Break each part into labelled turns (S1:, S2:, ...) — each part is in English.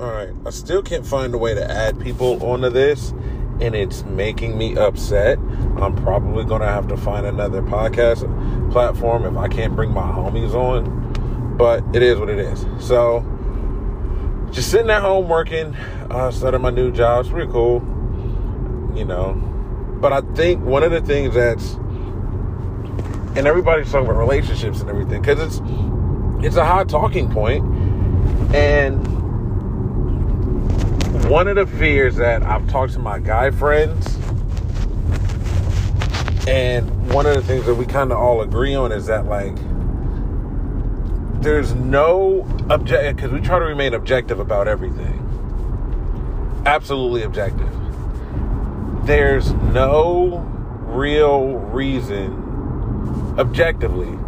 S1: All right. I still can't find a way to add people onto this, and it's making me upset. I'm probably to have to find another podcast platform if I can't bring my homies on. But it is what it is. So, just sitting at home working, uh, starting my new job. It's pretty cool, you know. But I think one of the things that's, and everybody's talking about relationships and everything, because it's it's a hot talking point, and one of the fears that I've talked to my guy friends, and one of the things that we kind of all agree on is that like there's no object because we try to remain objective about everything. Absolutely objective. There's no real reason, objectively,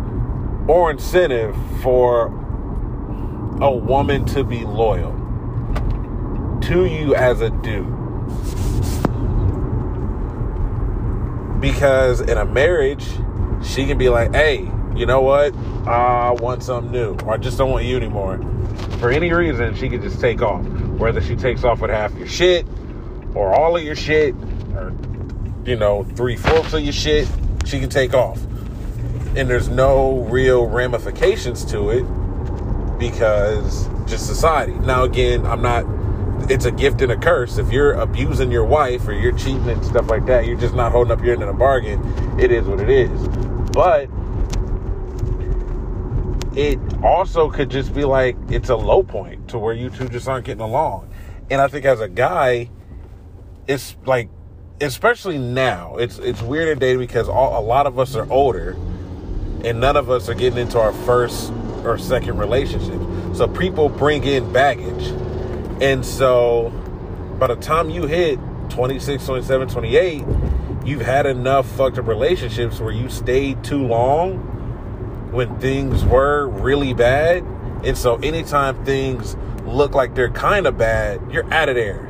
S1: or incentive for a woman to be loyal to you as a dude. Because in a marriage, she can be like, hey, you know what? I want something new, or I just don't want you anymore. For any reason, she can just take off. Whether she takes off with half your shit, or all of your shit, or, you know, three fourths of your shit, she can take off. And there's no real ramifications to it because just society. Now, again, I'm not it's a gift and a curse. If you're abusing your wife or you're cheating and stuff like that, you're just not holding up your end of the bargain. It is what it is. But it also could just be like it's a low point to where you two just aren't getting along. And I think as a guy, it's like especially now, it's it's weird today because all, a lot of us are older and none of us are getting into our first or second relationship. So people bring in baggage and so by the time you hit 26, 27, 28, you've had enough fucked up relationships where you stayed too long when things were really bad. And so anytime things look like they're kind of bad, you're out of there.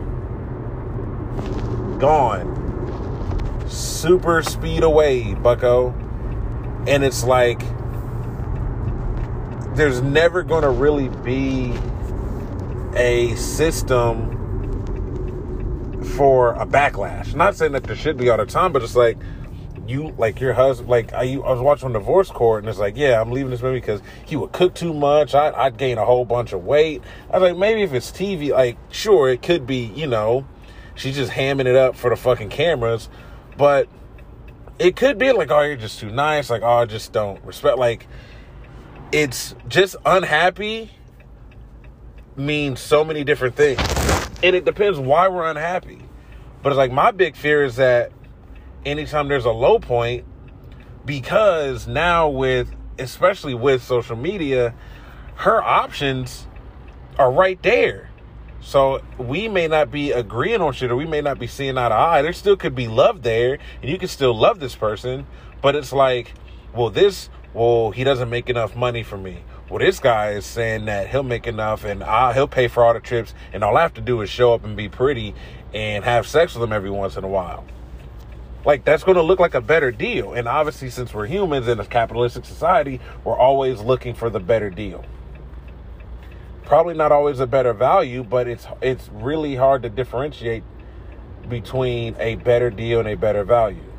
S1: Gone. Super speed away, bucko. And it's like, there's never going to really be a system for a backlash. Not saying that there should be all the time, but it's like you, like your husband, like I, I was watching divorce court, and it's like, yeah, I'm leaving this man because he would cook too much. I, I'd gain a whole bunch of weight. I was like, maybe if it's TV, like sure, it could be, you know, she's just hamming it up for the fucking cameras, but it could be like, oh, you're just too nice. Like, oh, I just don't respect. Like, it's just unhappy means so many different things. And it depends why we're unhappy. But it's like my big fear is that anytime there's a low point, because now with especially with social media, her options are right there. So we may not be agreeing on shit or we may not be seeing eye to eye. There still could be love there and you can still love this person, but it's like, well, this, well, he doesn't make enough money for me. Well, this guy is saying that he'll make enough and I'll, he'll pay for all the trips, and all I have to do is show up and be pretty and have sex with him every once in a while. Like, that's going to look like a better deal. And obviously, since we're humans in a capitalistic society, we're always looking for the better deal. Probably not always a better value, but it's it's really hard to differentiate between a better deal and a better value.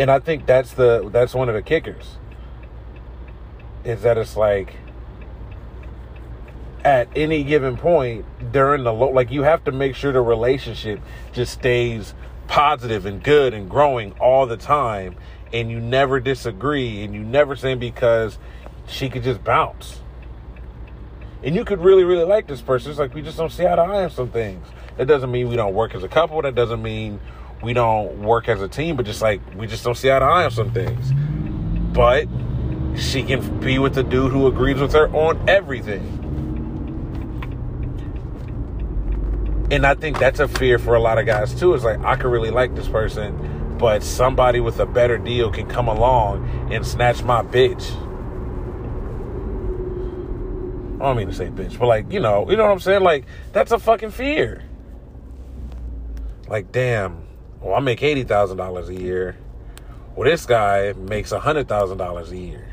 S1: And I think that's the that's one of the kickers. Is that it's like at any given point during the low, like you have to make sure the relationship just stays positive and good and growing all the time, and you never disagree, and you never say because she could just bounce. And you could really, really like this person. It's like we just don't see eye to eye on some things. That doesn't mean we don't work as a couple. That doesn't mean we don't work as a team, but just like we just don't see eye to eye on some things. But she can be with the dude who agrees with her on everything. And I think that's a fear for a lot of guys too. It's like I could really like this person, but somebody with a better deal can come along and snatch my bitch. I don't mean to say bitch, but like, you know, you know what I'm saying? Like, that's a fucking fear. Like, damn, well, I make eighty thousand dollars a year. Well, this guy makes hundred thousand dollars a year.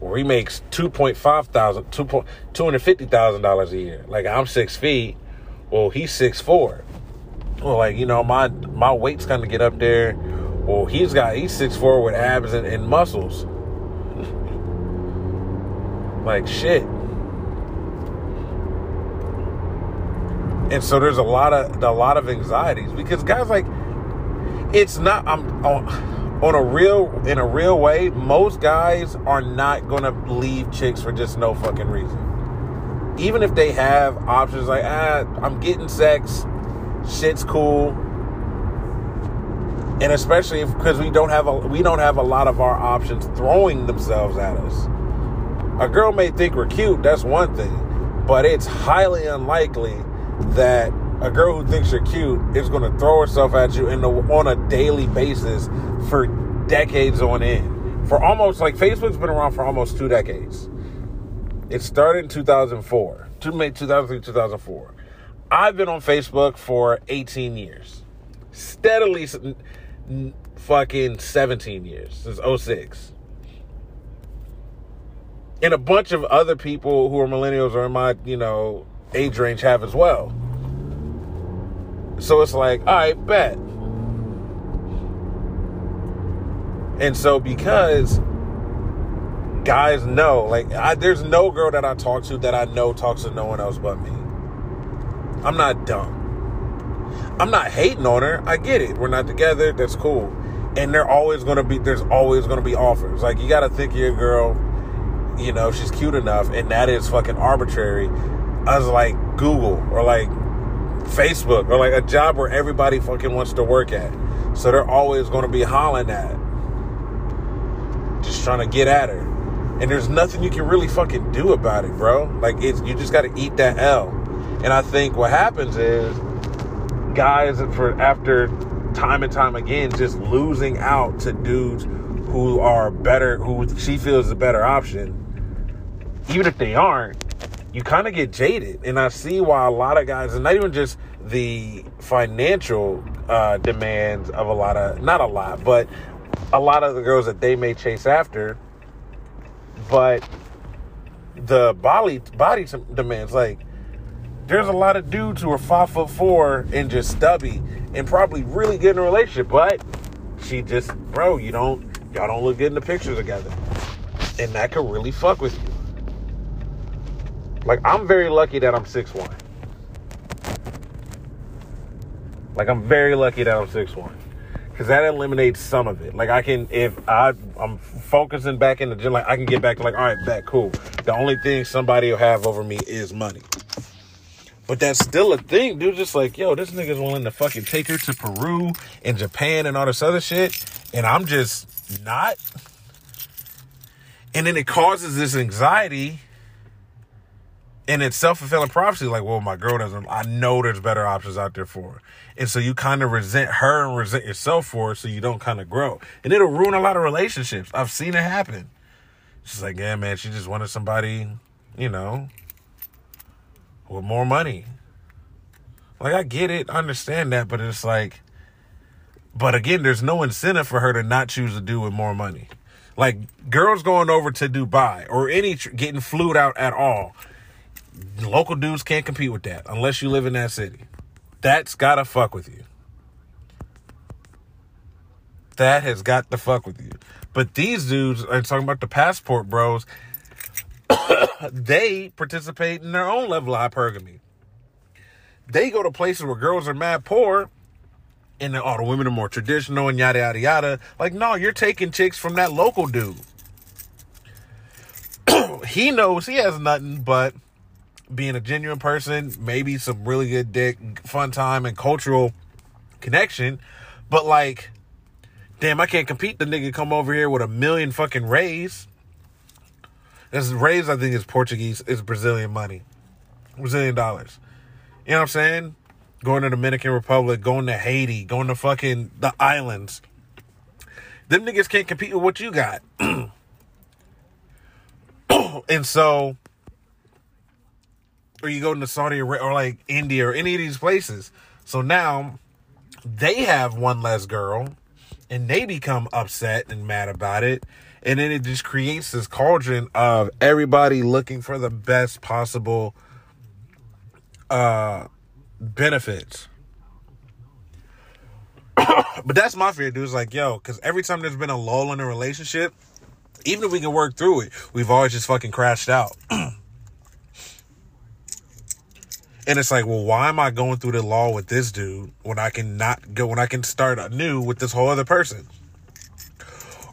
S1: where he makes two point five thousand, two point two hundred fifty thousand dollars a year. Like I'm six feet, well he's six four. Well, like you know my my weight's of get up there. Well, he's got he's six four with abs and, and muscles. like shit. And so there's a lot of a lot of anxieties because guys like it's not I'm on, on a real in a real way most guys are not going to leave chicks for just no fucking reason. Even if they have options like ah I'm getting sex, shit's cool. And especially because we don't have a we don't have a lot of our options throwing themselves at us. A girl may think we're cute, that's one thing, but it's highly unlikely that a girl who thinks you're cute is going to throw herself at you the, on a daily basis for decades on end. For almost like Facebook's been around for almost two decades. It started in 2004, 2003, 2004. I've been on Facebook for 18 years, steadily fucking 17 years since 06. And a bunch of other people who are millennials or in my, you know, age range have as well. So it's like, all right, bet. And so because guys know, like, I, there's no girl that I talk to that I know talks to no one else but me. I'm not dumb. I'm not hating on her. I get it. We're not together. That's cool. And they're always gonna be. There's always gonna be offers. Like you gotta think your girl. You know she's cute enough, and that is fucking arbitrary. As like Google or like Facebook or like a job where everybody fucking wants to work at. So they're always going to be hollering at. Just trying to get at her. And there's nothing you can really fucking do about it, bro. Like it's you just got to eat that L. And I think what happens is guys for after time and time again just losing out to dudes who are better who she feels is a better option even if they aren't you kind of get jaded. And I see why a lot of guys, and not even just the financial uh, demands of a lot of, not a lot, but a lot of the girls that they may chase after, but the body body demands. Like, there's a lot of dudes who are five foot four and just stubby and probably really good in a relationship, but she just, bro, you don't, y'all don't look good in the picture together, and that could really fuck with you. Like I'm very lucky that I'm six one. Like I'm very lucky that I'm six one. Cause that eliminates some of it. Like I can if I I'm focusing back in the gym, like I can get back to like, all right, back, cool. The only thing somebody will have over me is money. But that's still a thing, dude. Just like, yo, this nigga's willing to fucking take her to Peru and Japan and all this other shit. And I'm just not. And then it causes this anxiety and it's self-fulfilling prophecy like well my girl doesn't i know there's better options out there for her. And so you kind of resent her and resent yourself for her so you don't kind of grow. And it'll ruin a lot of relationships. I've seen it happen. She's like yeah man she just wanted somebody you know with more money. Like i get it I understand that but it's like but again there's no incentive for her to not choose to do with more money. Like girls going over to dubai or any getting flued out at all local dudes can't compete with that unless you live in that city. That's gotta fuck with you. That has got to fuck with you. But these dudes are talking about the passport bros. they participate in their own level of hypergamy. They go to places where girls are mad poor and all the women are more traditional and yada yada yada. Like, no, you're taking chicks from that local dude. he knows he has nothing but being a genuine person, maybe some really good dick, fun time, and cultural connection. But like, damn, I can't compete. The nigga come over here with a million fucking rays. This rays, I think, is Portuguese, is Brazilian money, Brazilian dollars. You know what I'm saying? Going to Dominican Republic, going to Haiti, going to fucking the islands. Them niggas can't compete with what you got. and so or you go to Saudi Arabia or like India or any of these places. So now they have one less girl and they become upset and mad about it. And then it just creates this cauldron of everybody looking for the best possible uh benefits. but that's my fear, dude. It's like, yo, because every time there's been a lull in a relationship, even if we can work through it, we've always just fucking crashed out. and it's like, well, why am I going through the law with this dude when I can not go when I can start anew with this whole other person?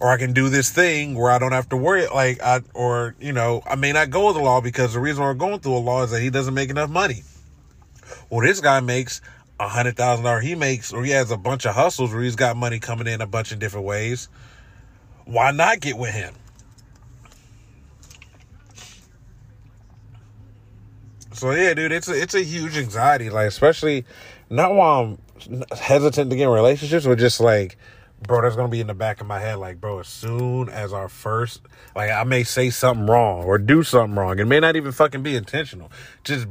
S1: Or I can do this thing where I don't have to worry, like I, or you know, I may not go with the law because the reason we're going through a law is that he doesn't make enough money. Well, this guy makes a hundred thousand dollars. He makes, or he has a bunch of hustles where he's got money coming in a bunch of different ways. Why not get with him? So yeah, dude, it's a, it's a huge anxiety, like especially not while I'm hesitant to get in relationships, but just like, bro, that's gonna be in the back of my head, like, bro, as soon as our first, like, I may say something wrong or do something wrong, it may not even fucking be intentional, just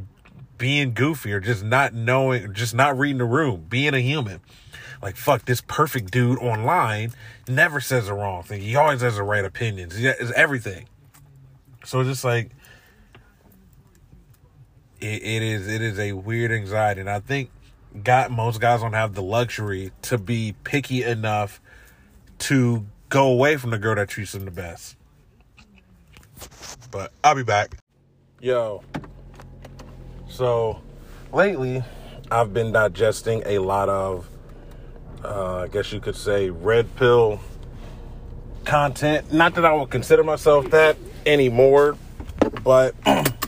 S1: being goofy or just not knowing, just not reading the room, being a human. Like, fuck, this perfect dude online never says the wrong thing. He always has the right opinions. Has everything. So just like, it, it is it is a weird anxiety, and I think got most guys don't have the luxury to be picky enough to go away from the girl that treats them the best. But I'll be back. Yo. So lately I've been digesting a lot of uh, I guess you could say red pill content. Not that I would consider myself that anymore, but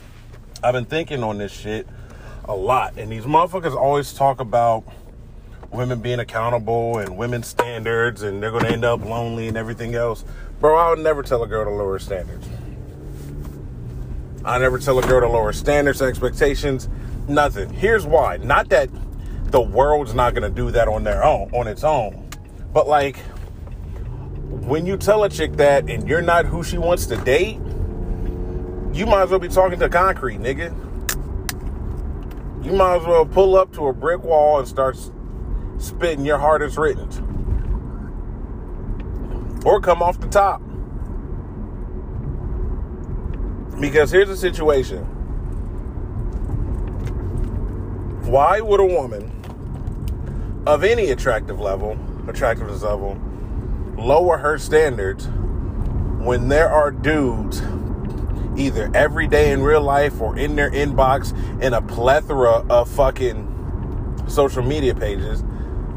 S1: I've been thinking on this shit a lot. And these motherfuckers always talk about women being accountable and women's standards and they're going to end up lonely and everything else. Bro, I would never tell a girl to lower standards. I never tell a girl to lower standards, expectations, nothing. Here's why. Not that the world's not going to do that on their own, on its own. But like when you tell a chick that and you're not who she wants to date, you might as well be talking to concrete, nigga. You might as well pull up to a brick wall and start spitting your hardest written. Or come off the top. Because here's the situation. Why would a woman of any attractive level, attractiveness level, lower her standards when there are dudes either every day in real life or in their inbox in a plethora of fucking social media pages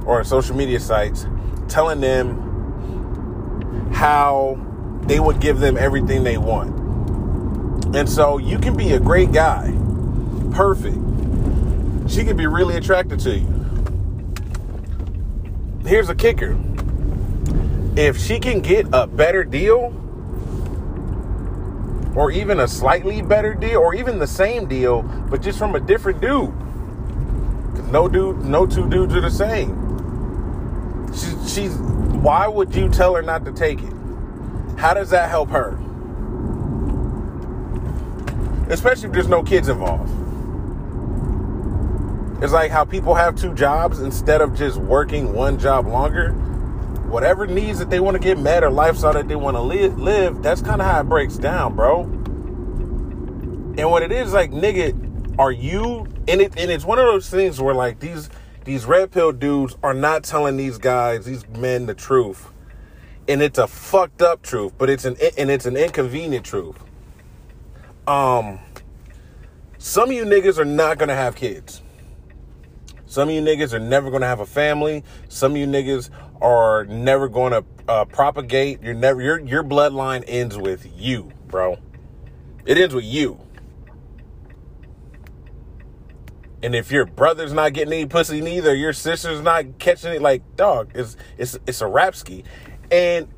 S1: or social media sites telling them how they would give them everything they want. And so you can be a great guy, perfect. She could be really attracted to you. Here's a kicker if she can get a better deal, or even a slightly better deal, or even the same deal, but just from a different dude. Cause no dude, no two dudes are the same. She, she's. Why would you tell her not to take it? How does that help her? Especially if there's no kids involved. It's like how people have two jobs instead of just working one job longer. Whatever needs that they want to get met or lifestyle that they want to live, live that's kind of how it breaks down, bro. And what it is like, nigga, are you and it and it's one of those things where like these these red pill dudes are not telling these guys, these men the truth. And it's a fucked up truth, but it's an and it's an inconvenient truth. Um some of you niggas are not gonna have kids. Some of you niggas are never gonna have a family. Some of you niggas are never gonna uh, propagate. You're never your your bloodline ends with you, bro. It ends with you. And if your brother's not getting any pussy neither, your sister's not catching it, like dog, it's it's it's a rapski. And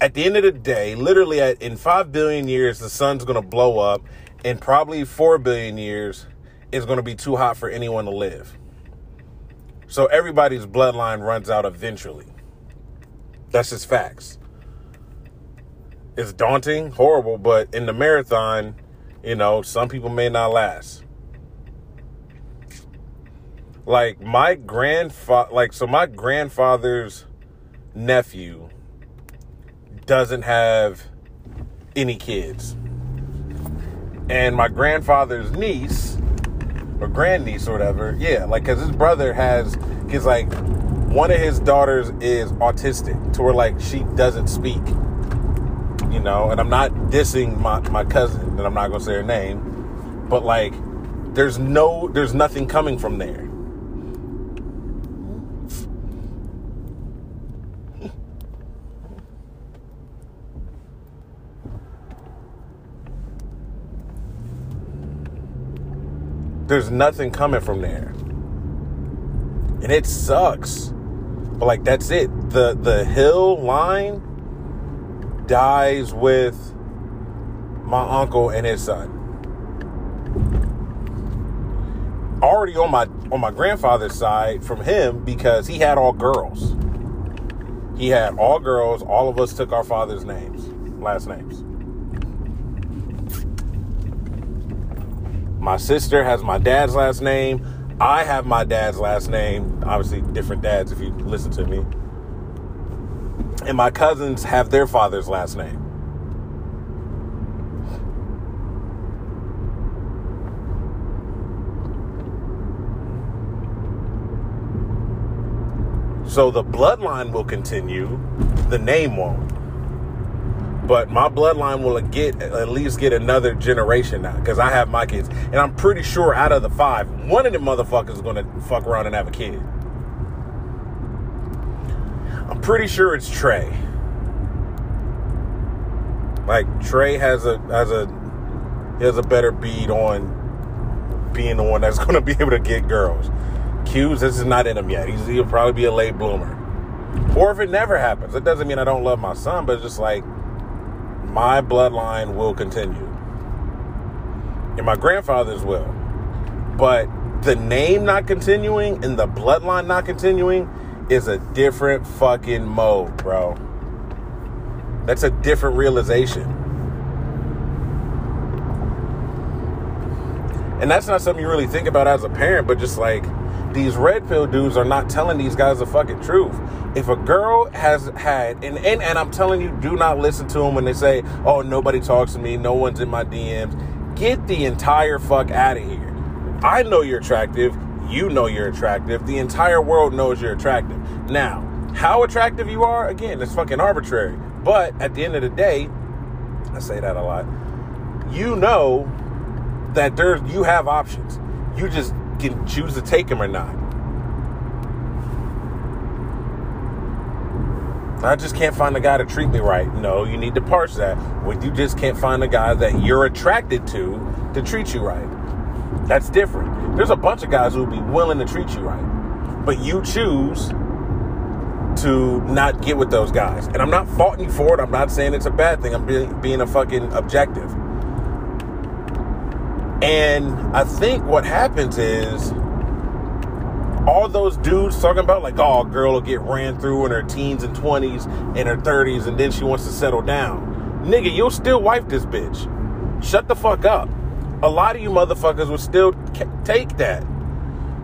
S1: at the end of the day, literally at, in five billion years, the sun's gonna blow up. and probably four billion years, it's gonna be too hot for anyone to live. So everybody's bloodline runs out eventually. That's just facts. It's daunting, horrible, but in the marathon, you know, some people may not last. Like my grandfather, like, so my grandfather's nephew doesn't have any kids. And my grandfather's niece, or grandniece or whatever, yeah, like, because his brother has, because, like, one of his daughters is autistic to where, like, she doesn't speak. You know, and I'm not dissing my, my cousin, and I'm not to say her name, but, like, there's no, there's nothing coming from there there's nothing coming from there. And it sucks. But like that's it. The the hill line dies with my uncle and his son. Already on my on my grandfather's side from him because he had all girls. He had all girls. All of us took our father's names, last names. My sister has my dad's last name. I have my dad's last name. Obviously, different dads if you listen to me. And my cousins have their father's last name. So the bloodline will continue, the name won't but my bloodline will get at least get another generation now because I have my kids, and I'm pretty sure out of the five, one of them motherfuckers is gonna fuck around and have a kid. I'm pretty sure it's Trey. Like Trey has a has a he has a better bead on being the one that's gonna be able to get girls. Q's this is not in him yet. He's, he'll probably be a late bloomer. Or if it never happens, it doesn't mean I don't love my son, but it's just like my bloodline will continue. And my grandfather's will. But the name not continuing and the bloodline not continuing is a different fucking mode, bro. That's a different realization. And that's not something you really think about as a parent, but just like these red pill dudes are not telling these guys the fucking truth. If a girl has had, and, and, and I'm telling you, do not listen to them when they say, oh, nobody talks to me, no one's in my DMs. Get the entire fuck out of here. I know you're attractive. You know you're attractive. The entire world knows you're attractive. Now, how attractive you are, again, it's fucking arbitrary. But at the end of the day, I say that a lot. You know that there's you have options. You just can choose to take him or not. I just can't find a guy to treat me right. No, you need to parse that. When you just can't find a guy that you're attracted to to treat you right. That's different. There's a bunch of guys who would be willing to treat you right. But you choose to not get with those guys. And I'm not faulting you for it. I'm not saying it's a bad thing. I'm being, being a fucking objective. And I think what happens is all those dudes talking about like, oh, a girl will get ran through in her teens and 20s and her 30s and then she wants to settle down. Nigga, you'll still wife this bitch. Shut the fuck up. A lot of you motherfuckers will still take that.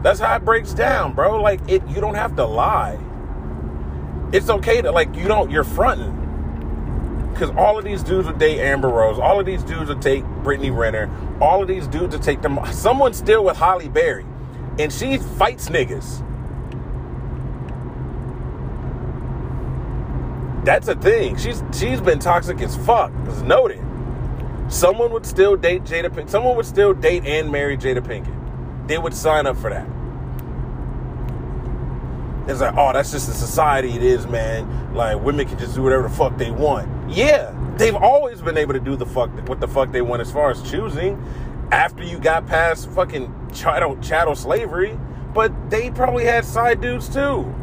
S1: That's how it breaks down, bro. Like it you don't have to lie. It's okay to like you don't you're fronting. Because all of these dudes would date Amber Rose. All of these dudes would take Brittany Renner. All of these dudes to take them. Someone's still with Halle Berry. And she fights niggas. That's a thing. She's she's been toxic as fuck. It's noted. Someone would still date Jada Pinkett. Someone would still date and marry Jada Pinkett. They would sign up for that. It's like, oh, that's just the society it is, man. Like women can just do whatever the fuck they want. Yeah, they've always been able to do the fuck what the fuck they want as far as choosing after you got past fucking chattel chattel slavery. But they probably had side dudes too.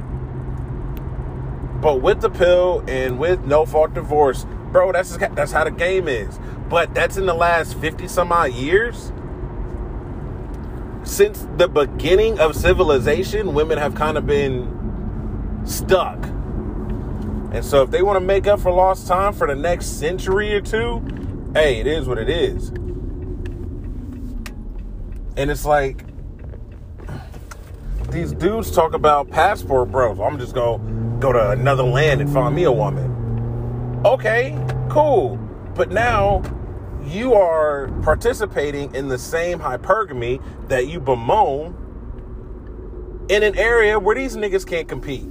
S1: But with the pill and with no fault divorce, bro, that's that's how the game is. But that's in the last fifty some odd years since the beginning of civilization, women have kind of been stuck. And so if they want to make up for lost time for the next century or two, hey, it is what it is. And it's like these dudes talk about passport bros. I'm just gonna go to another land and find me a woman. Okay, cool. But now you are participating in the same hypergamy that you bemoan in an area where these niggas can't compete.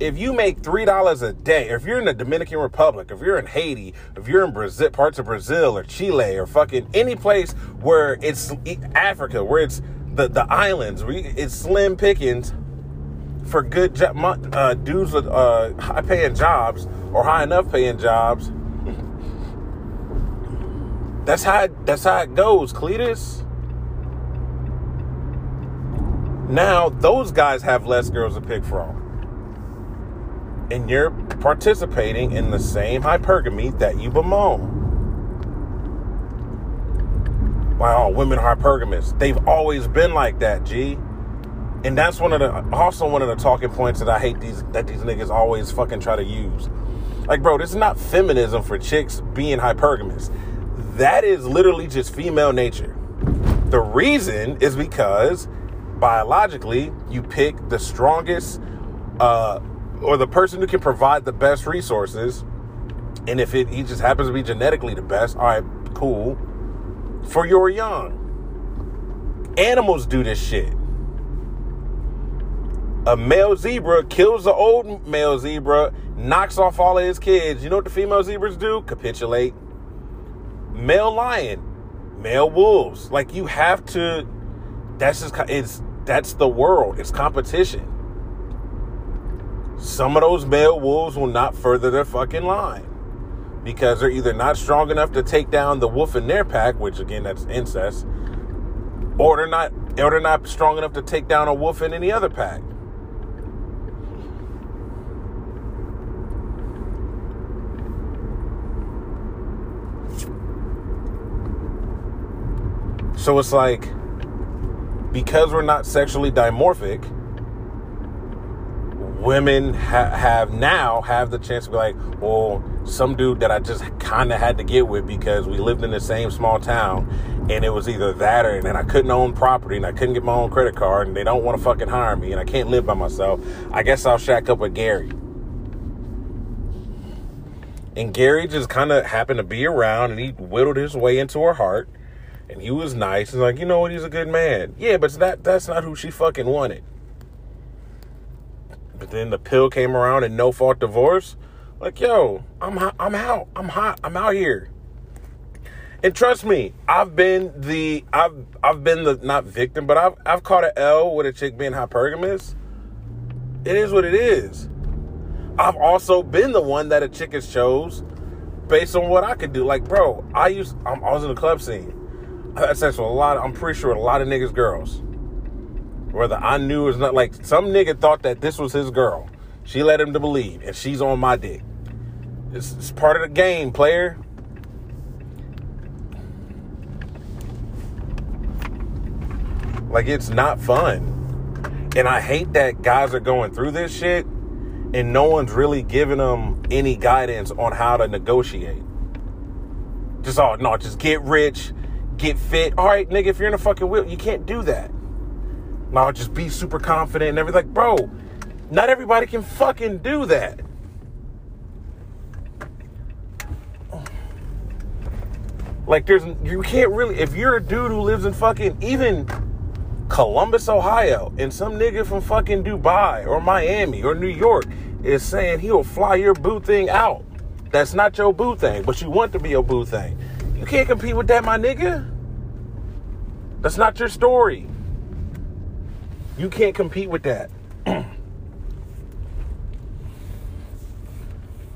S1: If you make three dollars a day, if you're in the Dominican Republic, if you're in Haiti, if you're in Brazil, parts of Brazil or Chile or fucking any place where it's Africa, where it's the the islands, where it's slim pickings for good jo- uh, dudes with uh, high paying jobs or high enough paying jobs. That's how that's how it goes, Cletus. Now those guys have less girls to pick from. And you're participating in the same hypergamy that you bemoan. Wow, women hypergamous. They've always been like that, G. And that's one of the also one of the talking points that I hate these that these niggas always fucking try to use. Like, bro, this is not feminism for chicks being hypergamous. That is literally just female nature. The reason is because biologically you pick the strongest uh, or the person who can provide the best resources. And if it he just happens to be genetically the best, all right, cool. For your young. Animals do this shit a male zebra kills the old male zebra, knocks off all of his kids. You know what the female zebras do? Capitulate. Male lion, male wolves. Like you have to. That's just it's that's the world. It's competition. Some of those male wolves will not further their fucking line because they're either not strong enough to take down the wolf in their pack, which again that's incest, or they're not, or they're not strong enough to take down a wolf in any other pack. So it's like, because we're not sexually dimorphic, women ha- have now have the chance to be like, well, some dude that I just kind of had to get with because we lived in the same small town, and it was either that or and I couldn't own property and I couldn't get my own credit card, and they don't want to fucking hire me, and I can't live by myself. I guess I'll shack up with Gary. And Gary just kind of happened to be around, and he whittled his way into her heart and he was nice. And like, you know what? He's a good man. Yeah, but that that's not who she fucking wanted. But then the pill came around and no fault divorce. Like, yo, I'm I'm out. I'm hot. I'm out here. And trust me, I've been the I've I've been the not victim, but I've I've caught an L with a chick being hypergamous. It is what it is. I've also been the one that a chick has chose based on what I could do. Like, bro, I used I'm, I was in the club scene. I had sex with a lot. Of, I'm pretty sure a lot of niggas' girls. Whether I knew it's not like some nigga thought that this was his girl. She led him to believe, and she's on my dick. It's, it's part of the game, player. Like it's not fun. And I hate that guys are going through this shit and no one's really giving them any guidance on how to negotiate. Just oh no, just get rich, get fit. All right, nigga, if you're in a fucking wheel, you can't do that. Now just be super confident and everything. Like, bro, not everybody can fucking do that. Like, there's you can't really if you're a dude who lives in fucking even Columbus, Ohio, and some nigga from fucking Dubai or Miami or New York is saying he'll fly your boo thing out. That's not your boo thing, but you want to be your boo thing. You can't compete with that, my nigga. That's not your story. You can't compete with that.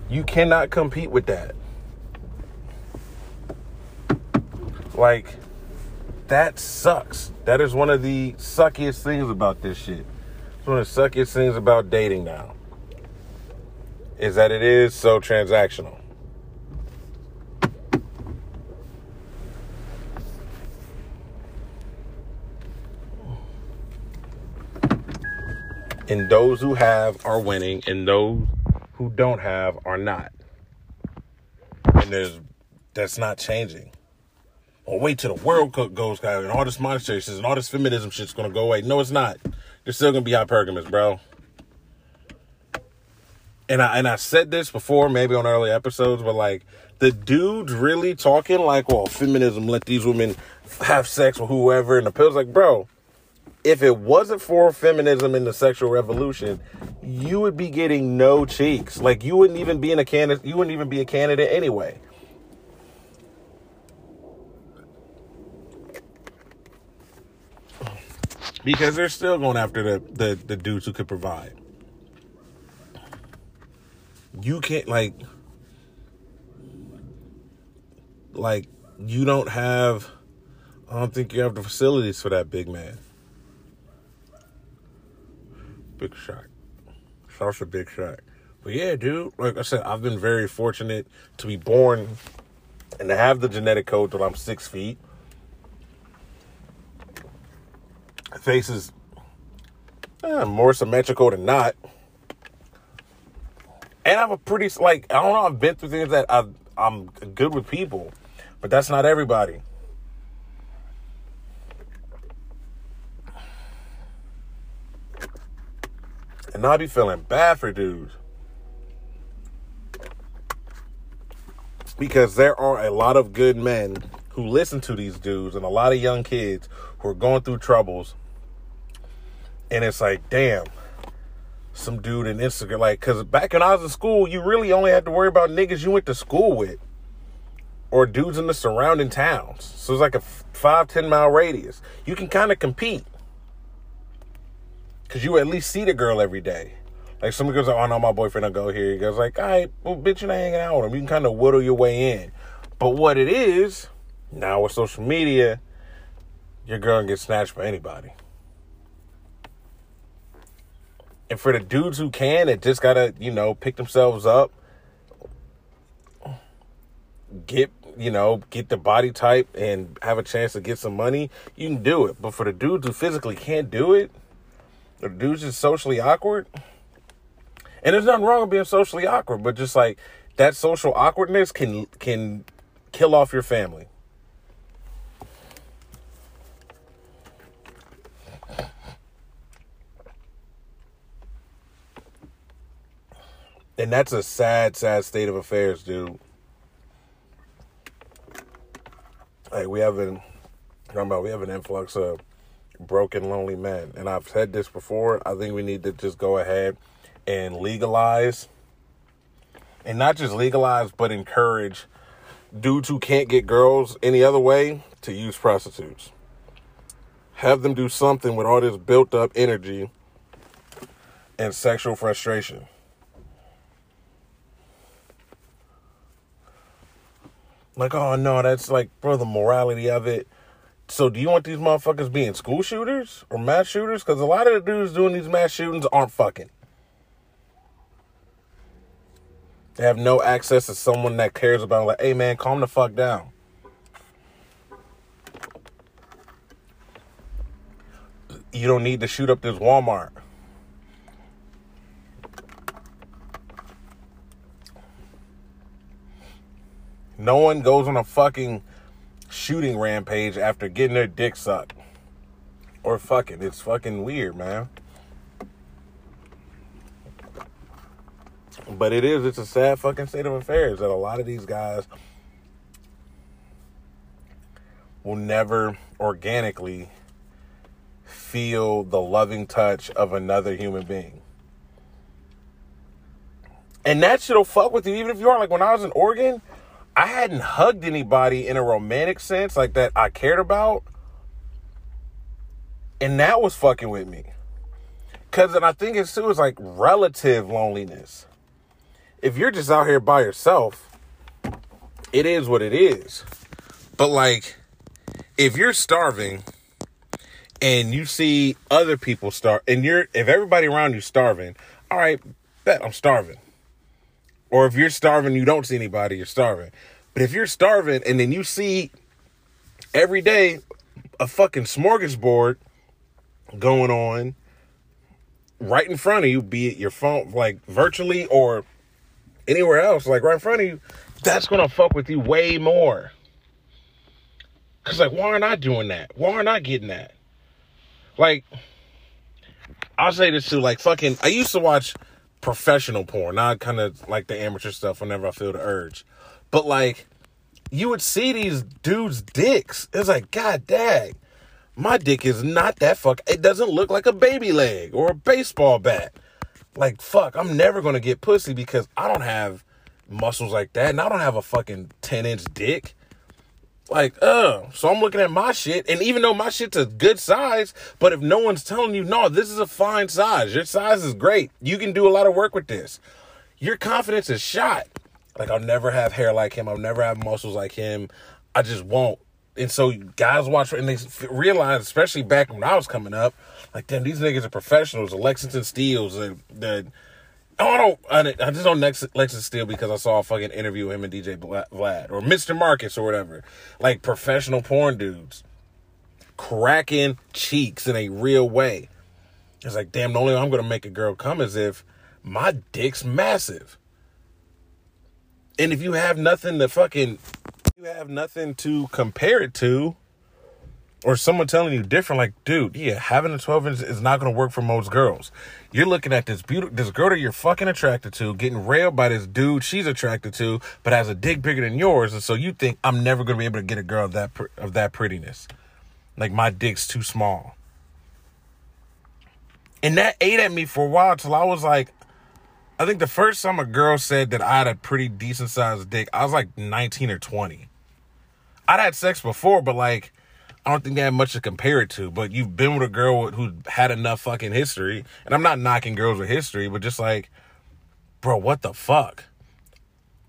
S1: you cannot compete with that. Like, that sucks. That is one of the suckiest things about this shit. It's one of the suckiest things about dating now. Is that it is so transactional. And those who have are winning, and those who don't have are not. And there's that's not changing. Or wait till the World Cup goes, guys, and all this shit and all this feminism shit's gonna go away. No, it's not. You're still gonna be hypergamous, bro. and I and I said this before, maybe on early episodes, but like the dudes really talking like, well, feminism let these women have sex with whoever, and the pills like, bro, if it wasn't for feminism and the sexual revolution, you would be getting no cheeks. Like you wouldn't even be in a candidate. You wouldn't even be a candidate anyway. Because they're still going after the, the, the dudes who could provide. You can't like like you don't have I don't think you have the facilities for that big man. Big shot. Such a big shot. But yeah, dude, like I said, I've been very fortunate to be born and to have the genetic code that I'm six feet. Face is eh, more symmetrical than not. And I'm a pretty, like, I don't know, I've been through things that i I'm good with people, but that's not everybody. And I be feeling bad for dudes. Because there are a lot of good men who listen to these dudes and a lot of young kids who are going through troubles. And it's like, damn, some dude in Instagram, like, because back when I was in school, you really only had to worry about niggas you went to school with or dudes in the surrounding towns. So it's like a five, 10 mile radius. You can kind of compete. Cause you at least see the girl every day. Like some girls are, oh no, my boyfriend will go here. He goes like, all right, well, bitch, you're not hanging out with him. You can kind of whittle your way in. But what it is, now with social media, your girl can get snatched by anybody. And for the dudes who can, it just gotta, you know, pick themselves up, get, you know, get the body type and have a chance to get some money, you can do it. But for the dudes who physically can't do it, the dude's just socially awkward. And there's nothing wrong with being socially awkward, but just like that social awkwardness can can kill off your family. And that's a sad, sad state of affairs, dude. Like we have an, about we have an influx of broken, lonely men. And I've said this before. I think we need to just go ahead and legalize, and not just legalize, but encourage dudes who can't get girls any other way to use prostitutes. Have them do something with all this built up energy and sexual frustration. Like, oh no, that's like, bro, the morality of it so do you want these motherfuckers being school shooters or mass shooters? Because a lot of the dudes doing these mass shootings aren't fucking. They have no access to someone that cares about like, hey man, calm the fuck down. You don't need to shoot up this Walmart. No one goes on a fucking shooting rampage after getting their dick sucked. Or fucking. It's fucking weird, man. But it is, it's a sad fucking state of affairs that a lot of these guys will never organically feel the loving touch of another human being. And that shit'll fuck with you, even if you are like when I was in Oregon, I hadn't hugged anybody in a romantic sense like that I cared about. And that was fucking with me. Cause and I think it's too is like relative loneliness. If you're just out here by yourself, it is what it is. But like if you're starving and you see other people starve and you're if everybody around you starving, all right, bet I'm starving. Or if you're starving, you don't see anybody, you're starving. But if you're starving and then you see every day a fucking smorgasbord going on right in front of you, be it your phone, like virtually or anywhere else, like right in front of you, that's gonna fuck with you way more. Cause like, why aren't I doing that? Why aren't I getting that? Like, I'll say this too, like fucking I used to watch professional porn, not kind of like the amateur stuff whenever I feel the urge. But like, you would see these dudes' dicks. It's like, God dang, my dick is not that fuck. It doesn't look like a baby leg or a baseball bat. Like, fuck, I'm never gonna get pussy because I don't have muscles like that, and I don't have a fucking 10 inch dick. Like, uh, so I'm looking at my shit, and even though my shit's a good size, but if no one's telling you, no, this is a fine size, your size is great, you can do a lot of work with this, your confidence is shot. Like, I'll never have hair like him, I'll never have muscles like him, I just won't. And so guys watch and they realize, especially back when I was coming up, like, damn, these niggas are professionals, the Lexington Steeles, the, the Oh, I don't. I just don't Lex, Lexus Steel because I saw a fucking interview with him and DJ Vlad or Mr. Marcus or whatever. Like professional porn dudes, cracking cheeks in a real way. It's like, damn. The only way I'm gonna make a girl come is if my dick's massive. And if you have nothing to fucking, you have nothing to compare it to or someone telling you different, like, dude, yeah, having a 12 inch is not going to work for most girls. You're looking at this beautiful, this girl that you're fucking attracted to, getting railed by this dude she's attracted to, but has a dick bigger than yours, and so you think I'm never going to be able to get a girl of that of that prettiness, like my dick's too small. And that ate at me for a while till I was like, I think the first time a girl said that I had a pretty decent sized dick, I was like 19 or 20. I'd had sex before, but like I don't think they have much to compare it to. But you've been with a girl who had enough fucking history, and I'm not knocking girls with history, but just like, bro, what the fuck?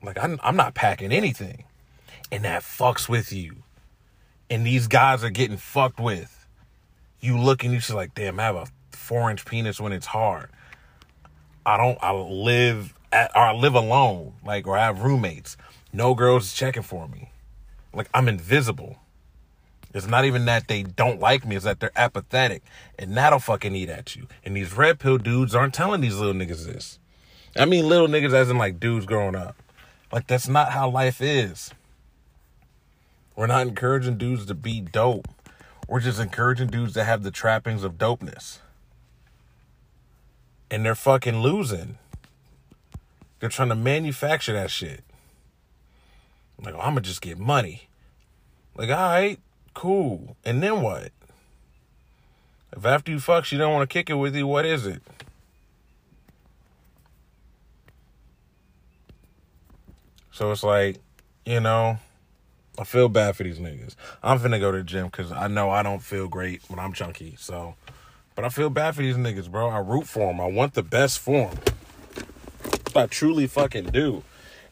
S1: Like I'm I'm not packing anything, and that fucks with you. And these guys are getting fucked with. You look and you just like, damn, I have a four inch penis when it's hard. I don't. I live at or I live alone, like or I have roommates. No girls checking for me. Like I'm invisible. It's not even that they don't like me, it's that they're apathetic. And that'll fucking eat at you. And these red pill dudes aren't telling these little niggas this. I mean little niggas as in like dudes growing up. Like that's not how life is. We're not encouraging dudes to be dope. We're just encouraging dudes to have the trappings of dopeness. And they're fucking losing. They're trying to manufacture that shit. Like, oh, I'm gonna just get money. Like, all right, Cool. And then what? If after you fuck she don't want to kick it with you, what is it? So it's like, you know, I feel bad for these niggas. I'm finna go to the gym because I know I don't feel great when I'm chunky. So, but I feel bad for these niggas, bro. I root for them. I want the best for them. I truly fucking do.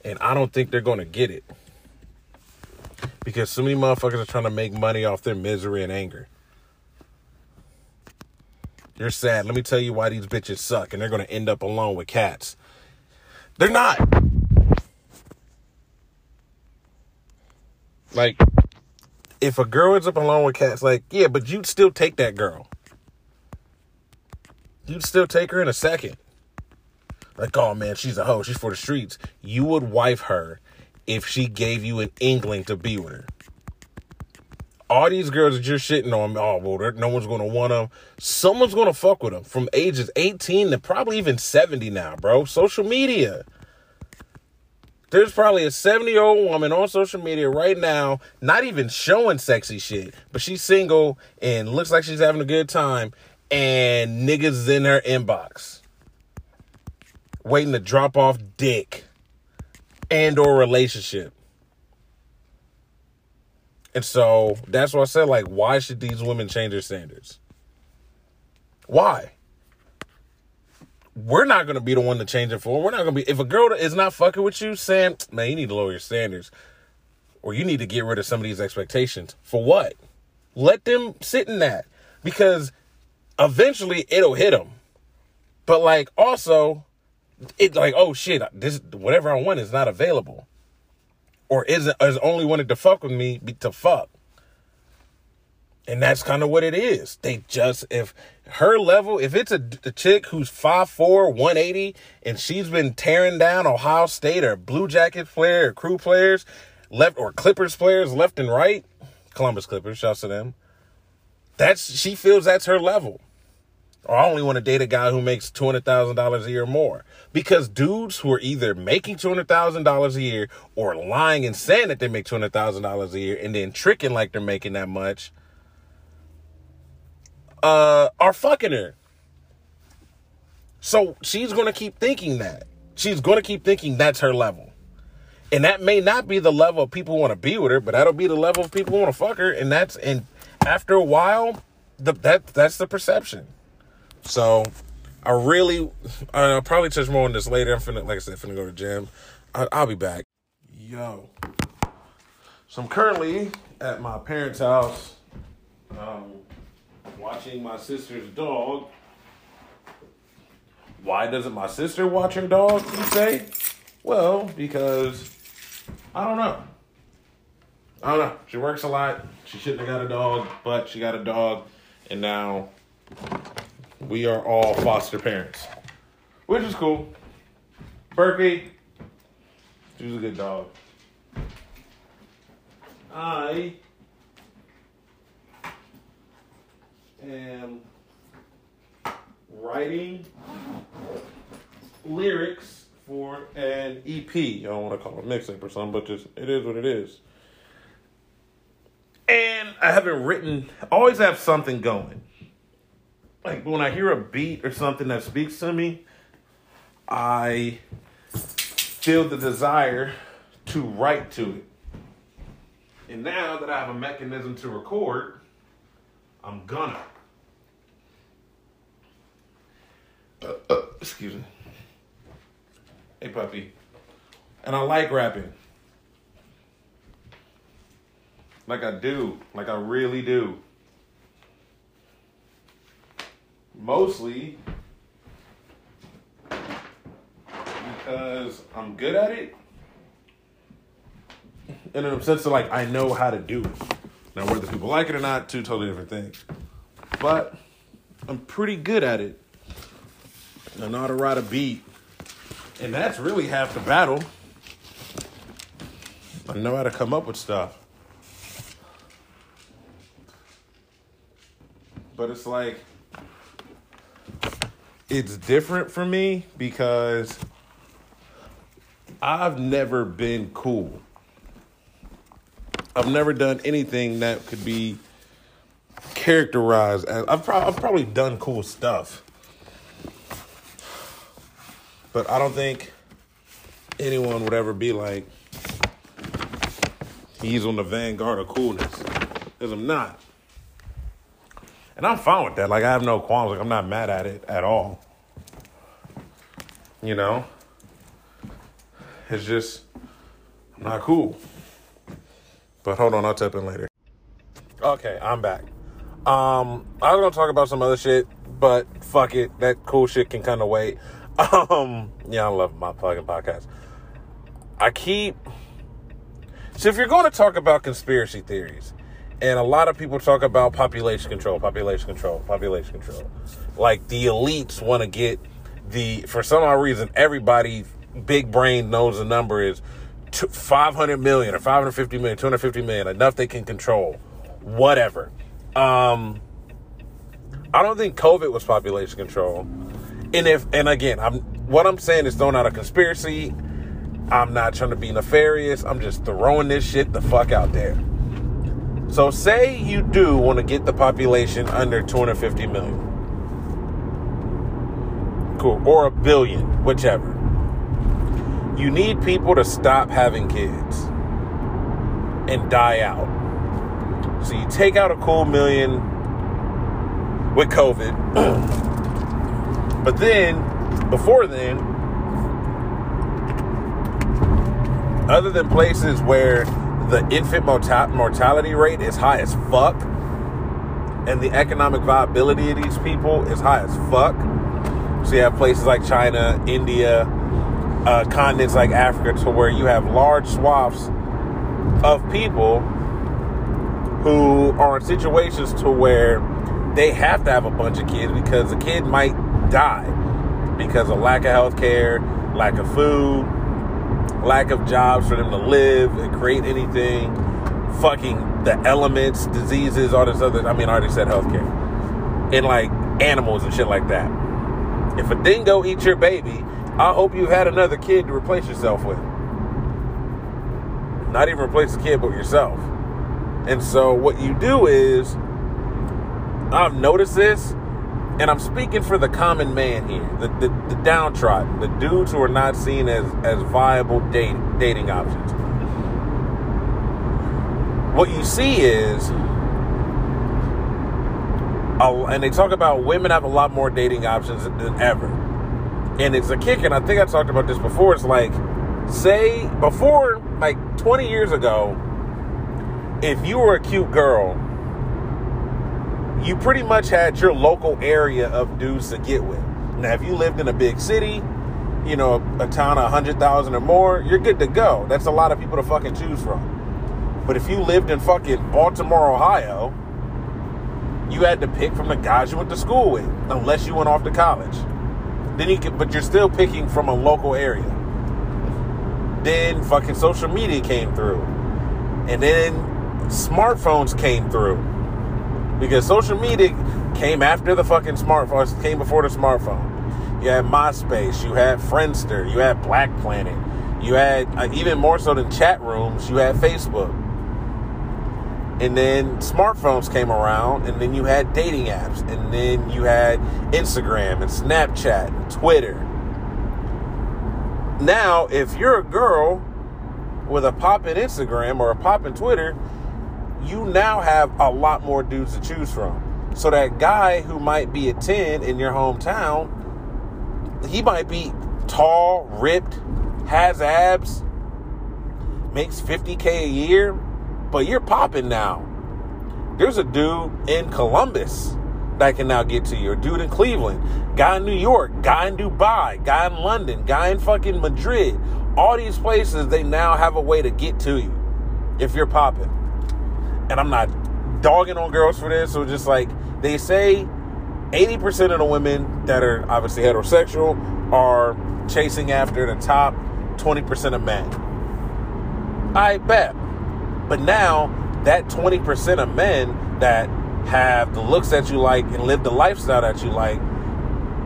S1: And I don't think they're gonna get it because so many motherfuckers are trying to make money off their misery and anger. You're sad. Let me tell you why these bitches suck and they're going to end up alone with cats. They're not. Like, if a girl ends up alone with cats, like, yeah, but you'd still take that girl. You'd still take her in a second. Like, oh man, she's a hoe. She's for the streets. You would wife her if she gave you an inkling to be with her. All these girls that you're shitting on, oh, well, no one's going to want them. Someone's going to fuck with them from ages 18 to probably even 70 now, bro. Social media. There's probably a 70 year old woman on social media right now, not even showing sexy shit, but she's single and looks like she's having a good time, and niggas in her inbox waiting to drop off dick and or relationship. And so that's why I said, like, why should these women change their standards? Why? We're not gonna be the one to change it for. We're not gonna be. If a girl is not fucking with you, saying, man, you need to lower your standards, or you need to get rid of some of these expectations. For what? Let them sit in that because eventually it'll hit them. But like, also, it like, oh shit, this whatever I want is not available, or isn't is only wanted to fuck with me to fuck. And that's kind of what it is. They just if her level, if it's a, a chick who's 5'4", 180, and she's been tearing down Ohio State or Blue Jacket player or crew players, left or Clippers players left and right, Columbus Clippers, shouts to them. That's she feels that's her level. Or I only want to date a guy who makes $200,000 a year more. Because dudes who are either making $200,000 a year or lying and saying that they make $200,000 a year and then tricking like they're making that much uh, are fucking her. So she's going to keep thinking that. She's going to keep thinking that's her level. And that may not be the level of people want to be with her, but that'll be the level of people want to fuck her. And that's, and after a while, the, that that's the perception. So I really, I'll probably touch more on this later. I'm finna, like I said, finna go to the gym. I, I'll be back. Yo. So I'm currently at my parents' house, um, watching my sister's dog. Why doesn't my sister watch her dog, you say? Well, because I don't know. I don't know. She works a lot. She shouldn't have got a dog, but she got a dog, and now we are all foster parents, which is cool. Berkey, she's a good dog. I am writing lyrics for an EP. I don't want to call it a mixtape or something, but just it is what it is. And I haven't written, always have something going. Like when I hear a beat or something that speaks to me, I feel the desire to write to it. And now that I have a mechanism to record, I'm gonna. Uh, uh, excuse me. Hey, puppy. And I like rapping. Like I do. Like I really do. Mostly because I'm good at it. In a sense of like I know how to do it. Now whether people like it or not, two totally different things. But I'm pretty good at it. I know how to ride a beat. And that's really half the battle. I know how to come up with stuff. But it's like, it's different for me because I've never been cool. I've never done anything that could be characterized as I've, pro- I've probably done cool stuff. But I don't think anyone would ever be like, he's on the vanguard of coolness. Because I'm not. And I'm fine with that. Like, I have no qualms. Like, I'm not mad at it at all. You know? It's just, I'm not cool. But hold on, I'll tap in later. Okay, I'm back. Um, I was gonna talk about some other shit, but fuck it, that cool shit can kind of wait. Um, yeah, I love my fucking podcast. I keep. So if you're to talk about conspiracy theories, and a lot of people talk about population control, population control, population control, like the elites want to get the for some odd reason everybody big brain knows the number is 500 million or 550 million, 250 million, enough they can control, whatever. Um, I don't think COVID was population control. And if and again, I'm what I'm saying is throwing out a conspiracy. I'm not trying to be nefarious. I'm just throwing this shit the fuck out there. So say you do want to get the population under 250 million. Cool. Or a billion, whichever. You need people to stop having kids and die out. So you take out a cool million with COVID. But then, before then, other than places where the infant mortality rate is high as fuck, and the economic viability of these people is high as fuck. So you have places like China, India, uh, continents like Africa, to where you have large swaths of people who are in situations to where they have to have a bunch of kids because the kid might die because of lack of health care, lack of food, lack of jobs for them to live and create anything, fucking the elements, diseases, all this other. I mean, I already said healthcare. And like animals and shit like that. If a dingo eats your baby, I hope you've had another kid to replace yourself with. Not even replace the kid, but yourself. And so what you do is, I've noticed this, and I'm speaking for the common man here, the, the, the downtrodden, the dudes who are not seen as, as viable date, dating options. What you see is, and they talk about women have a lot more dating options than ever. And it's a kick, and I think I talked about this before. It's like, say, before, like 20 years ago, if you were a cute girl, you pretty much had your local area of dudes to get with. Now, if you lived in a big city, you know, a, a town of 100,000 or more, you're good to go. That's a lot of people to fucking choose from. But if you lived in fucking Baltimore, Ohio, you had to pick from the guys you went to school with, unless you went off to college. Then you can, but you're still picking from a local area. Then fucking social media came through, and then smartphones came through because social media came after the fucking smartphones, came before the smartphone. You had MySpace, you had Friendster, you had BlackPlanet, you had uh, even more so than chat rooms, you had Facebook. And then smartphones came around, and then you had dating apps, and then you had Instagram and Snapchat and Twitter. Now, if you're a girl with a pop in Instagram or a pop in Twitter, you now have a lot more dudes to choose from. So that guy who might be a 10 in your hometown, he might be tall, ripped, has abs, makes 50K a year, but you're popping now. There's a dude in Columbus that can now get to you. A dude in Cleveland, guy in New York, guy in Dubai, guy in London, guy in fucking Madrid. All these places, they now have a way to get to you if you're popping. And I'm not dogging on girls for this. So just like they say, 80% of the women that are obviously heterosexual are chasing after the top 20% of men. I bet. But now, that 20% of men that have the looks that you like and live the lifestyle that you like,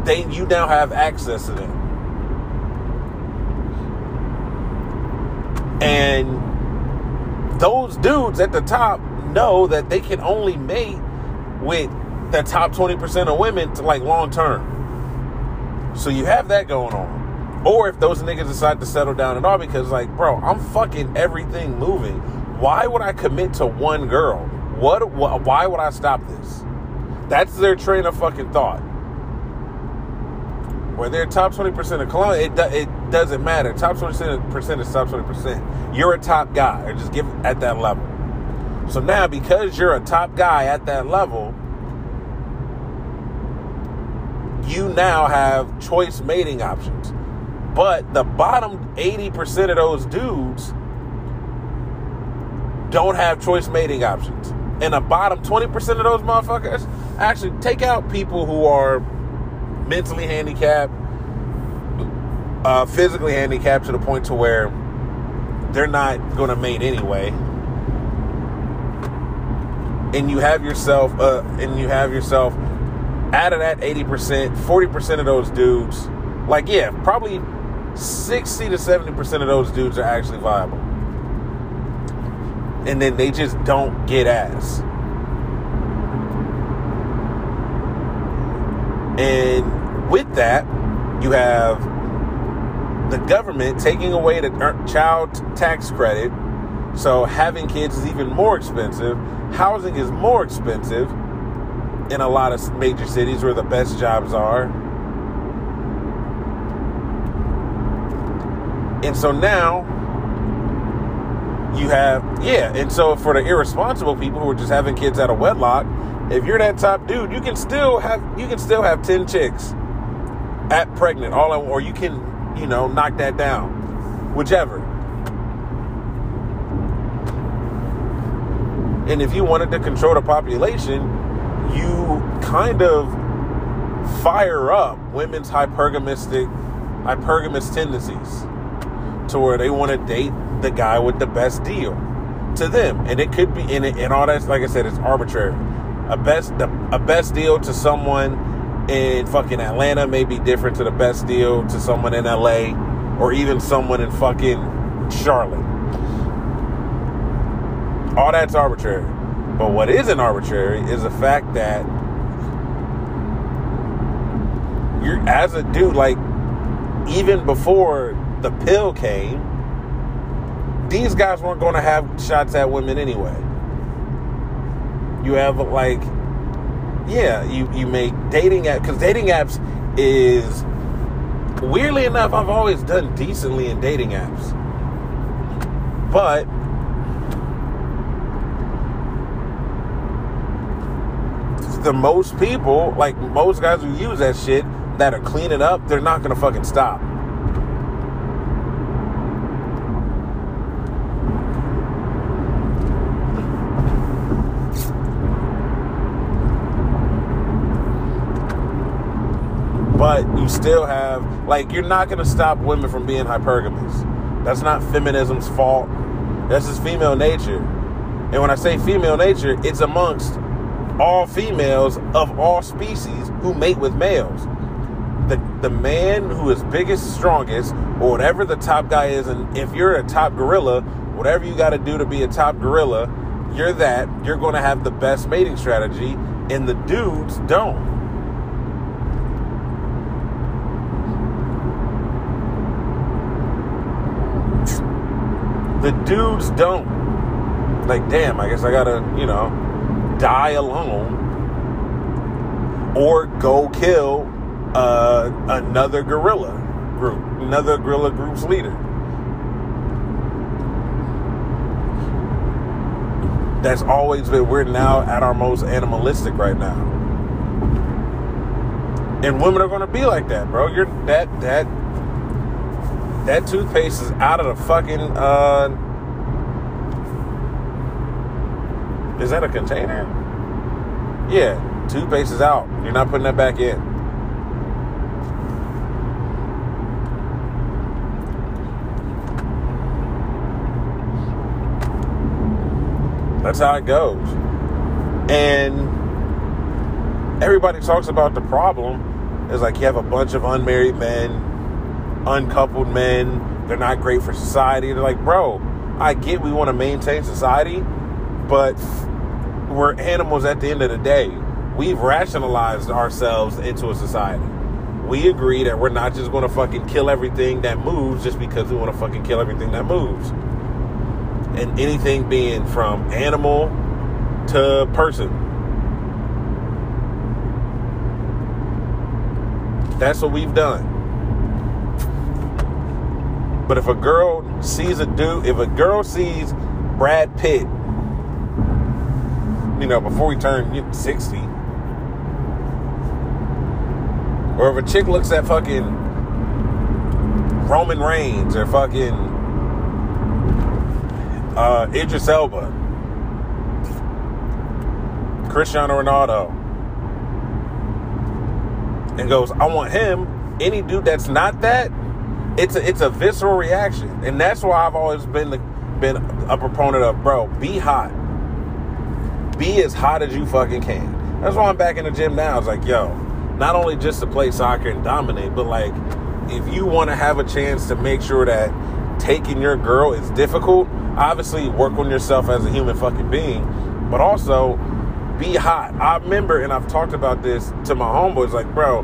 S1: they you now have access to them. And those dudes at the top know that they can only mate with the top 20% of women to like long term. So you have that going on. Or if those niggas decide to settle down at all because like, bro, I'm fucking everything moving why would I commit to one girl? What, why would I stop this? That's their train of fucking thought. Where they're top 20% of Colombia, it, it doesn't matter. Top 20% is top 20%. You're a top guy, or just give at that level. So now, because you're a top guy at that level, you now have choice mating options. But the bottom 80% of those dudes don't have choice mating options. And the bottom 20% of those motherfuckers actually take out people who are mentally handicapped, uh, physically handicapped to the point to where they're not going to mate anyway. And you have yourself, uh, and you have yourself out of that 80%, 40% of those dudes, like, yeah, probably 60 to 70% of those dudes are actually viable and then they just don't get ass. And with that, you have the government taking away the child tax credit. So having kids is even more expensive. Housing is more expensive in a lot of major cities where the best jobs are. And so now you have yeah and so for the irresponsible people who are just having kids out of wedlock if you're that top dude you can still have you can still have 10 chicks at pregnant all in, or you can you know knock that down whichever and if you wanted to control the population you kind of fire up women's hypergamistic hypergamous tendencies to where they want to date the guy with the best deal to them, and it could be in it and all that's like I said, it's arbitrary. A best a best deal to someone in fucking Atlanta may be different to the best deal to someone in LA or even someone in fucking Charlotte. All that's arbitrary. But what isn't arbitrary is the fact that you're as a dude, like even before the pill came, these guys weren't going to have shots at women anyway. You have like, yeah, you you make dating app because dating apps is weirdly enough, I've always done decently in dating apps, but the most people, like most guys who use that shit that are cleaning up, they're not gonna fucking stop. but you still have like you're not to stop women from being hypergamous. That's not feminism's fault. That's just female nature. And when i say female nature it's amongst all females of all species who mate with males. The the man who is biggest strongest or whatever the top guy is and if you're a top gorilla whatever you got to do to be a top gorilla you're that you're going to have the best mating strategy and the dudes don't. The dudes don't. Like, damn, I guess I gotta, you know, die alone or go kill uh, another gorilla group, another gorilla group's leader. That's always been, we're now at our most animalistic right now. And women are gonna be like that, bro. You're that, that, that toothpaste is out of the fucking uh is that a container? Yeah toothpaste is out. You're not putting that back in. That's how it goes. And everybody talks about the problem. Is like you have a bunch of unmarried men uncoupled men. They're not great for society. They're like, bro, I get we want to maintain society, but we're animals at the end of the day. We've rationalized ourselves into a society. We agree that we're not just going to fucking kill everything that moves just because we want to fucking kill everything that moves. And anything being from animal to person. That's what we've done. But if a girl sees a dude, if a girl sees Brad Pitt, you know, before he turned 60, or if a chick looks at fucking Roman Reigns or fucking uh, Idris Elba, Cristiano Ronaldo, and goes, I want him, any dude that's not that, it's a, it's a visceral reaction, and that's why I've always been the, been a proponent of, bro, be hot, be as hot as you fucking can. That's why I'm back in the gym now. It's like, yo, not only just to play soccer and dominate, but like, if you want to have a chance to make sure that taking your girl is difficult, obviously work on yourself as a human fucking being, but also be hot. I remember, and I've talked about this to my homeboys, like, bro,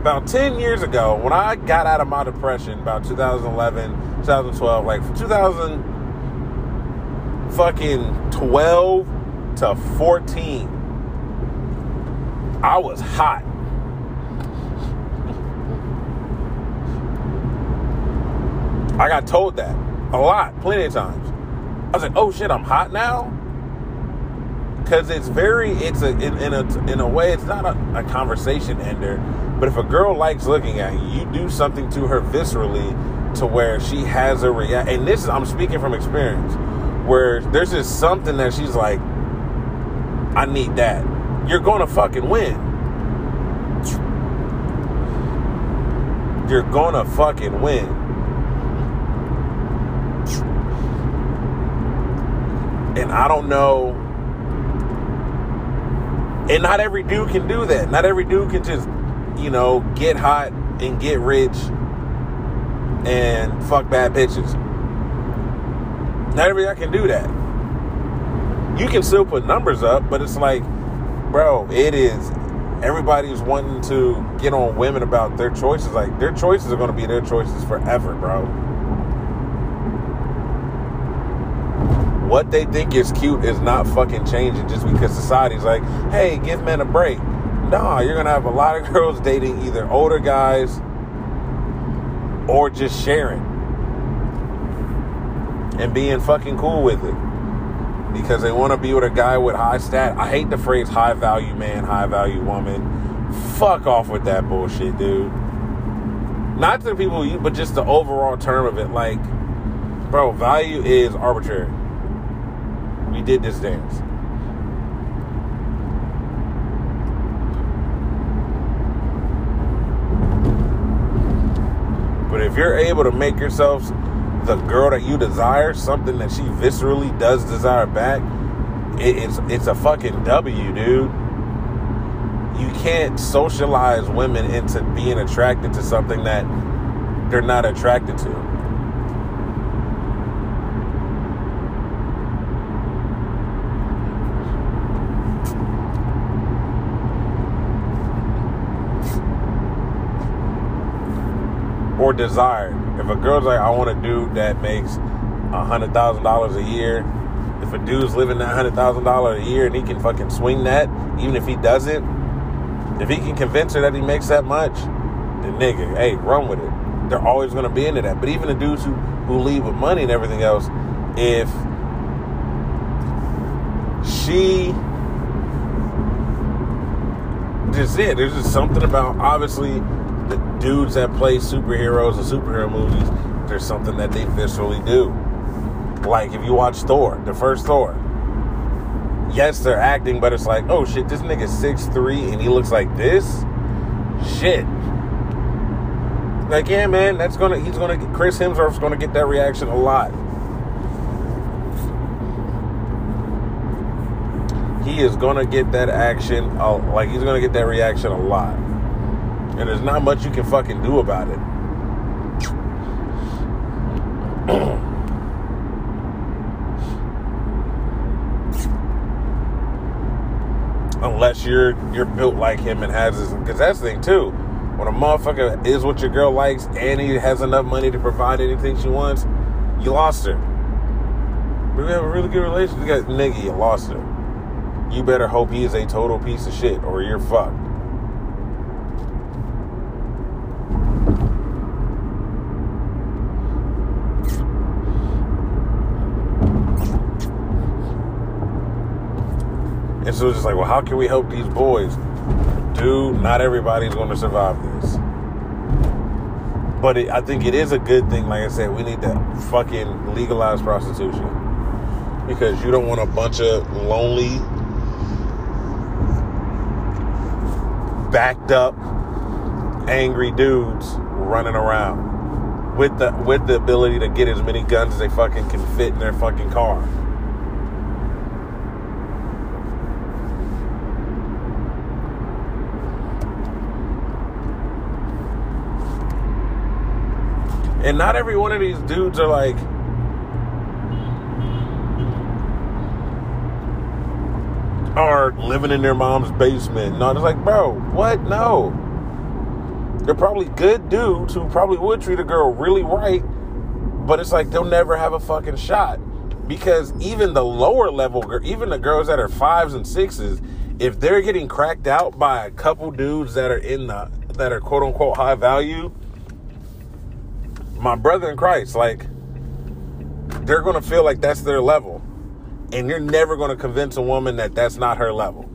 S1: about 10 years ago, when I got out of my depression, about 2011, 2012, like 2000 fucking 12 to 14, I was hot. I got told that a lot, plenty of times. I was like, oh shit, I'm hot now? Because it's very, it's a, in, in, a, in a way, it's not a, a conversation ender but if a girl likes looking at you, you do something to her viscerally to where she has a react. And this is, I'm speaking from experience, where there's just something that she's like, I need that. You're to fucking win. You're to fucking win. And I don't know. And not every dude can do that. Not every dude can just you know, get hot and get rich and fuck bad bitches. Not everybody can do that. You can still put numbers up, but it's like, bro, it is everybody's wanting to get on women about their choices. Like their choices are going to be their choices forever, bro. What they think is cute is not fucking changing just because society's like, hey, give men a break. Nah, you're gonna have a lot of girls dating either older guys or just sharing and being fucking cool with it because they want to be with a guy with high stat. I hate the phrase high value man, high value woman. Fuck off with that bullshit, dude. Not to the people you, but just the overall term of it. Like, bro, value is arbitrary. We did this dance. But if you're able to make yourself the girl that you desire, something that she viscerally does desire back, it, it's it's a fucking W, dude. You can't socialize women into being attracted to something that they're not attracted to. or desired. If a girl's like, I want a dude that makes hundred thousand dollars a year, if a dude's living that hundred thousand dollars a year and he can fucking swing that, even if he doesn't, if he can convince her that he makes that much, then nigga, hey, run with it. They're always gonna be into that. But even the dudes who who leave with money and everything else, if she just it, there's just something about obviously the dudes that play superheroes and superhero movies, there's something that they viscerally do. Like if you watch Thor, the first Thor. Yes, they're acting, but it's like, oh shit, this nigga's 6'3 and he looks like this? Shit. Like, yeah, man, that's gonna he's gonna get Chris Hemsworth's gonna get that reaction a lot. He is gonna get that action, like he's gonna get that reaction a lot. And there's not much you can fucking do about it. Unless you're you're built like him and has this because that's the thing too. When a motherfucker is what your girl likes and he has enough money to provide anything she wants, you lost her. We have a really good relationship. Nigga, you lost her. You better hope he is a total piece of shit or you're fucked. And so it's just like, well, how can we help these boys? Dude, not everybody's going to survive this. But it, I think it is a good thing. Like I said, we need to fucking legalize prostitution because you don't want a bunch of lonely, backed up, angry dudes running around with the with the ability to get as many guns as they fucking can fit in their fucking car. And not every one of these dudes are like are living in their mom's basement. No, it's like, bro, what? No. They're probably good dudes who probably would treat a girl really right, but it's like they'll never have a fucking shot. Because even the lower level, even the girls that are fives and sixes, if they're getting cracked out by a couple dudes that are in the that are quote unquote high value, my brother in Christ, like they're going to feel like that's their level. And you're never going to convince a woman that that's not her level.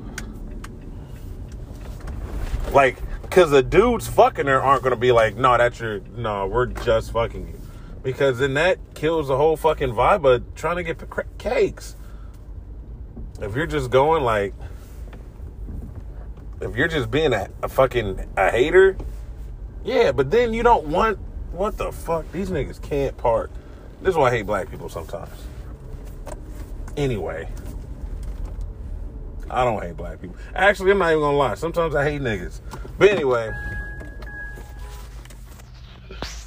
S1: Like, because the dudes fucking her aren't going to be like, no, that's your, no, we're just fucking you. Because then that kills the whole fucking vibe of trying to get the cakes. If you're just going like, if you're just being a, a fucking a hater, yeah, but then you don't want what the fuck? These niggas can't park. This is why I hate black people sometimes. Anyway. I don't hate black people. Actually, I'm not even gonna lie. Sometimes I hate niggas. But anyway,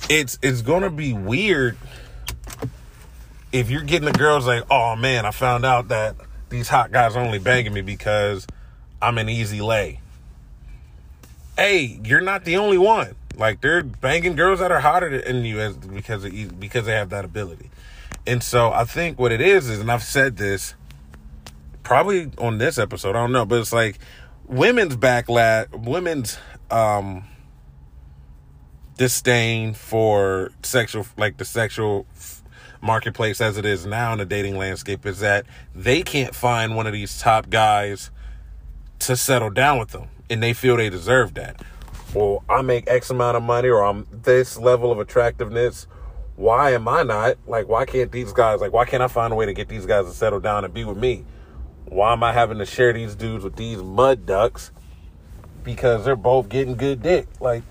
S1: it's it's gonna be weird if you're getting the girls like, oh man, I found out that these hot guys are only banging me because I'm an easy lay. Hey, you're not the only one. Like they're banging girls that are hotter than you as because of, because they have that ability. And so I think what it is is, and I've said this probably on this episode, I don't know, but it's like women's backlash, women's um disdain for sexual, like the sexual marketplace as it is now in the dating landscape is that they can't find one of these top guys to settle down with them and they feel they deserve that. Well, I make X amount of money or I'm this level of attractiveness. Why am I not? Like, why can't these guys, like, why can't I find a way to get these guys to settle down and be with me? Why am I having to share these dudes with these mud ducks? Because they're both getting good dick. Like,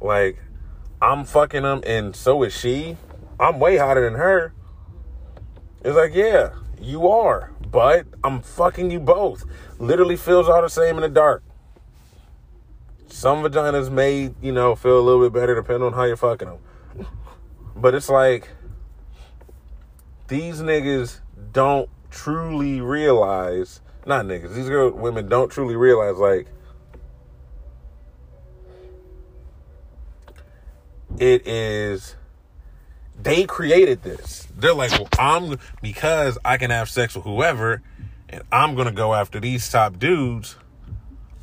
S1: like, I'm fucking them and so is she. I'm way hotter than her. It's like, yeah, you are, but I'm fucking you both. Literally feels all the same in the dark. Some vaginas may, you know, feel a little bit better depending on how you're fucking them. But it's like these niggas don't truly realize, not niggas, these girl women don't truly realize like it is they created this. They're like, well, I'm because I can have sex with whoever, and I'm gonna go after these top dudes.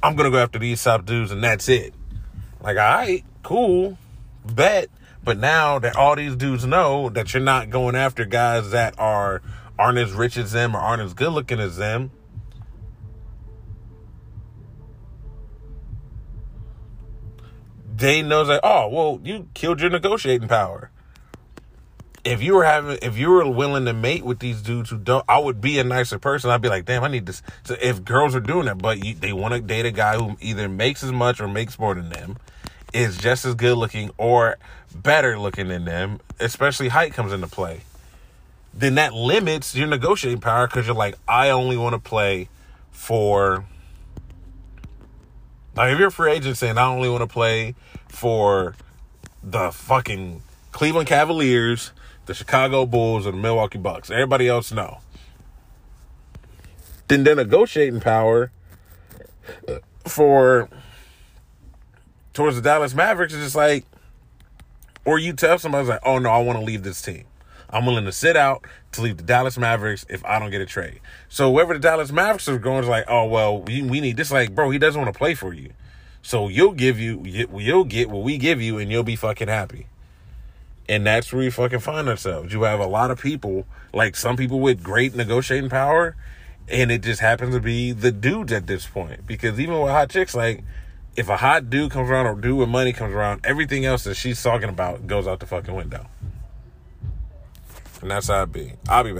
S1: I'm gonna go after these top dudes, and that's it. Like, all right, cool, bet. But now that all these dudes know that you're not going after guys that are aren't as rich as them or aren't as good looking as them. They knows that, oh, well, you killed your negotiating power if you were having if you were willing to mate with these dudes who don't i would be a nicer person. I'd be like damn i need this so if girls are doing that but you, they want to date a guy who either makes as much or makes more than them is just as good looking or better looking than them especially height comes into play then that limits your negotiating power because you're like i only want to play for like if you're a free agent saying i only want to play for the fucking cleveland cavaliers the Chicago Bulls or the Milwaukee Bucks. Everybody else no. Then their negotiating power uh, for towards the Dallas Mavericks is just like, or you tell somebody like, oh no, I want to leave this team. I'm willing to sit out to leave the Dallas Mavericks if I don't get a trade. So whoever the Dallas Mavericks are going is like, oh well, we, we need this. Like, bro, he doesn't want to play for you. So you'll give you, you'll get what we give you, and you'll be fucking happy. And that's where we fucking find ourselves. You have a lot of people, like some people with great negotiating power, and it just happens to be the dudes at this point. Because even with hot chicks, like if a hot dude comes around or dude with money comes around, everything else that she's talking about goes out the fucking window. And that's how it be. I'll be back.